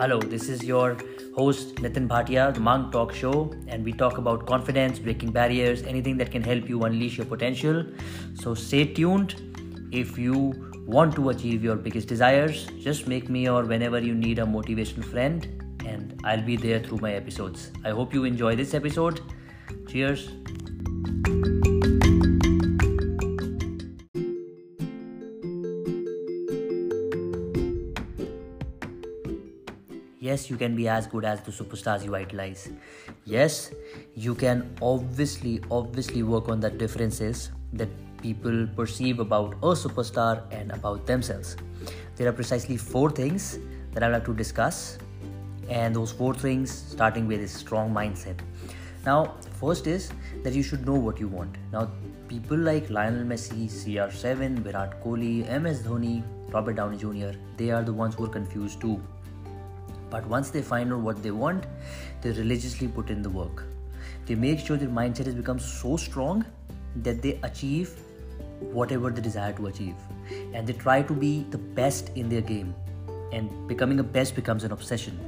Hello, this is your host Nitin Bhatia, the Monk Talk Show, and we talk about confidence, breaking barriers, anything that can help you unleash your potential. So stay tuned. If you want to achieve your biggest desires, just make me or whenever you need a motivational friend, and I'll be there through my episodes. I hope you enjoy this episode. Cheers. Yes you can be as good as the superstars you idolize. Yes you can obviously obviously work on the differences that people perceive about a superstar and about themselves. There are precisely four things that i'd like to discuss and those four things starting with is strong mindset. Now first is that you should know what you want. Now people like lionel messi cr7 virat kohli ms dhoni robert downey jr they are the ones who are confused too but once they find out what they want, they religiously put in the work. They make sure their mindset has become so strong that they achieve whatever they desire to achieve. And they try to be the best in their game. And becoming a best becomes an obsession.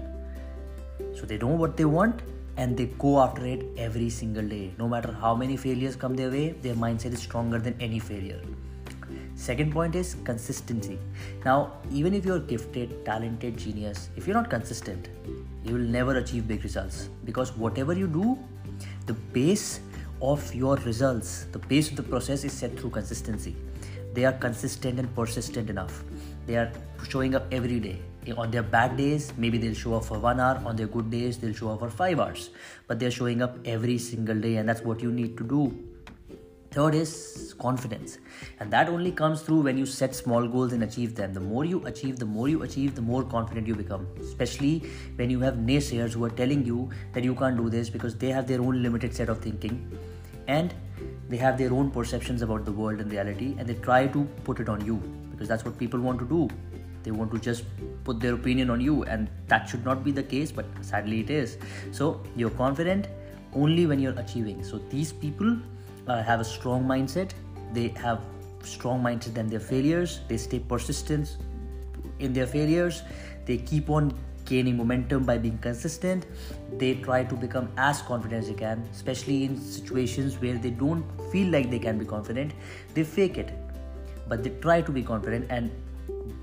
So they know what they want and they go after it every single day. No matter how many failures come their way, their mindset is stronger than any failure. Second point is consistency. Now, even if you're gifted, talented, genius, if you're not consistent, you will never achieve big results because whatever you do, the base of your results, the base of the process is set through consistency. They are consistent and persistent enough. They are showing up every day. On their bad days, maybe they'll show up for one hour. On their good days, they'll show up for five hours. But they're showing up every single day, and that's what you need to do Third is confidence, and that only comes through when you set small goals and achieve them. The more you achieve, the more you achieve, the more confident you become. Especially when you have naysayers who are telling you that you can't do this because they have their own limited set of thinking and they have their own perceptions about the world and reality, and they try to put it on you because that's what people want to do. They want to just put their opinion on you, and that should not be the case, but sadly it is. So, you're confident only when you're achieving. So, these people uh, have a strong mindset. They have strong mindset than their failures. They stay persistent in their failures. They keep on gaining momentum by being consistent. They try to become as confident as they can especially in situations where they don't feel like they can be confident. They fake it but they try to be confident. And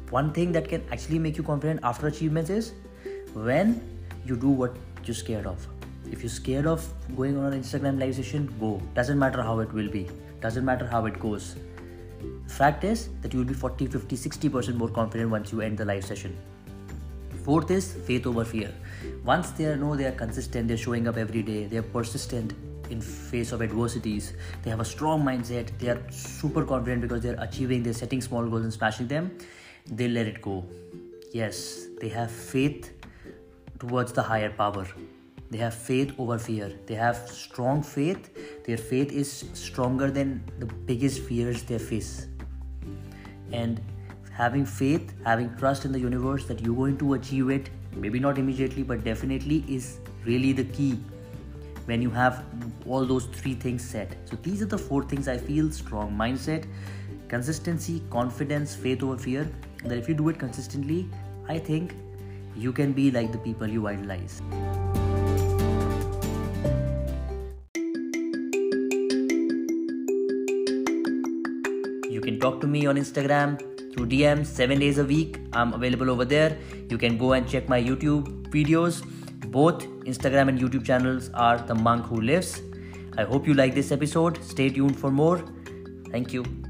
one thing that can actually make you confident after achievements is when you do what you're scared of if you're scared of going on an Instagram live session, go. Doesn't matter how it will be, doesn't matter how it goes. Fact is that you will be 40, 50, 60% more confident once you end the live session. Fourth is faith over fear. Once they know they are consistent, they're showing up every day, they're persistent in face of adversities, they have a strong mindset, they are super confident because they're achieving, they're setting small goals and smashing them, they let it go. Yes, they have faith towards the higher power they have faith over fear. They have strong faith. Their faith is stronger than the biggest fears they face. And having faith having trust in the universe that you're going to achieve it maybe not immediately but definitely is really the key when you have all those three things set. So these are the four things i feel strong mindset consistency confidence faith over fear. That if you do it consistently i think you can be like the people you idolize talk to me on Instagram through DM seven days a week. I'm available over there. You can go and check my YouTube videos. Both Instagram and YouTube channels are The Monk Who Lives. I hope you like this episode. Stay tuned for more. Thank you.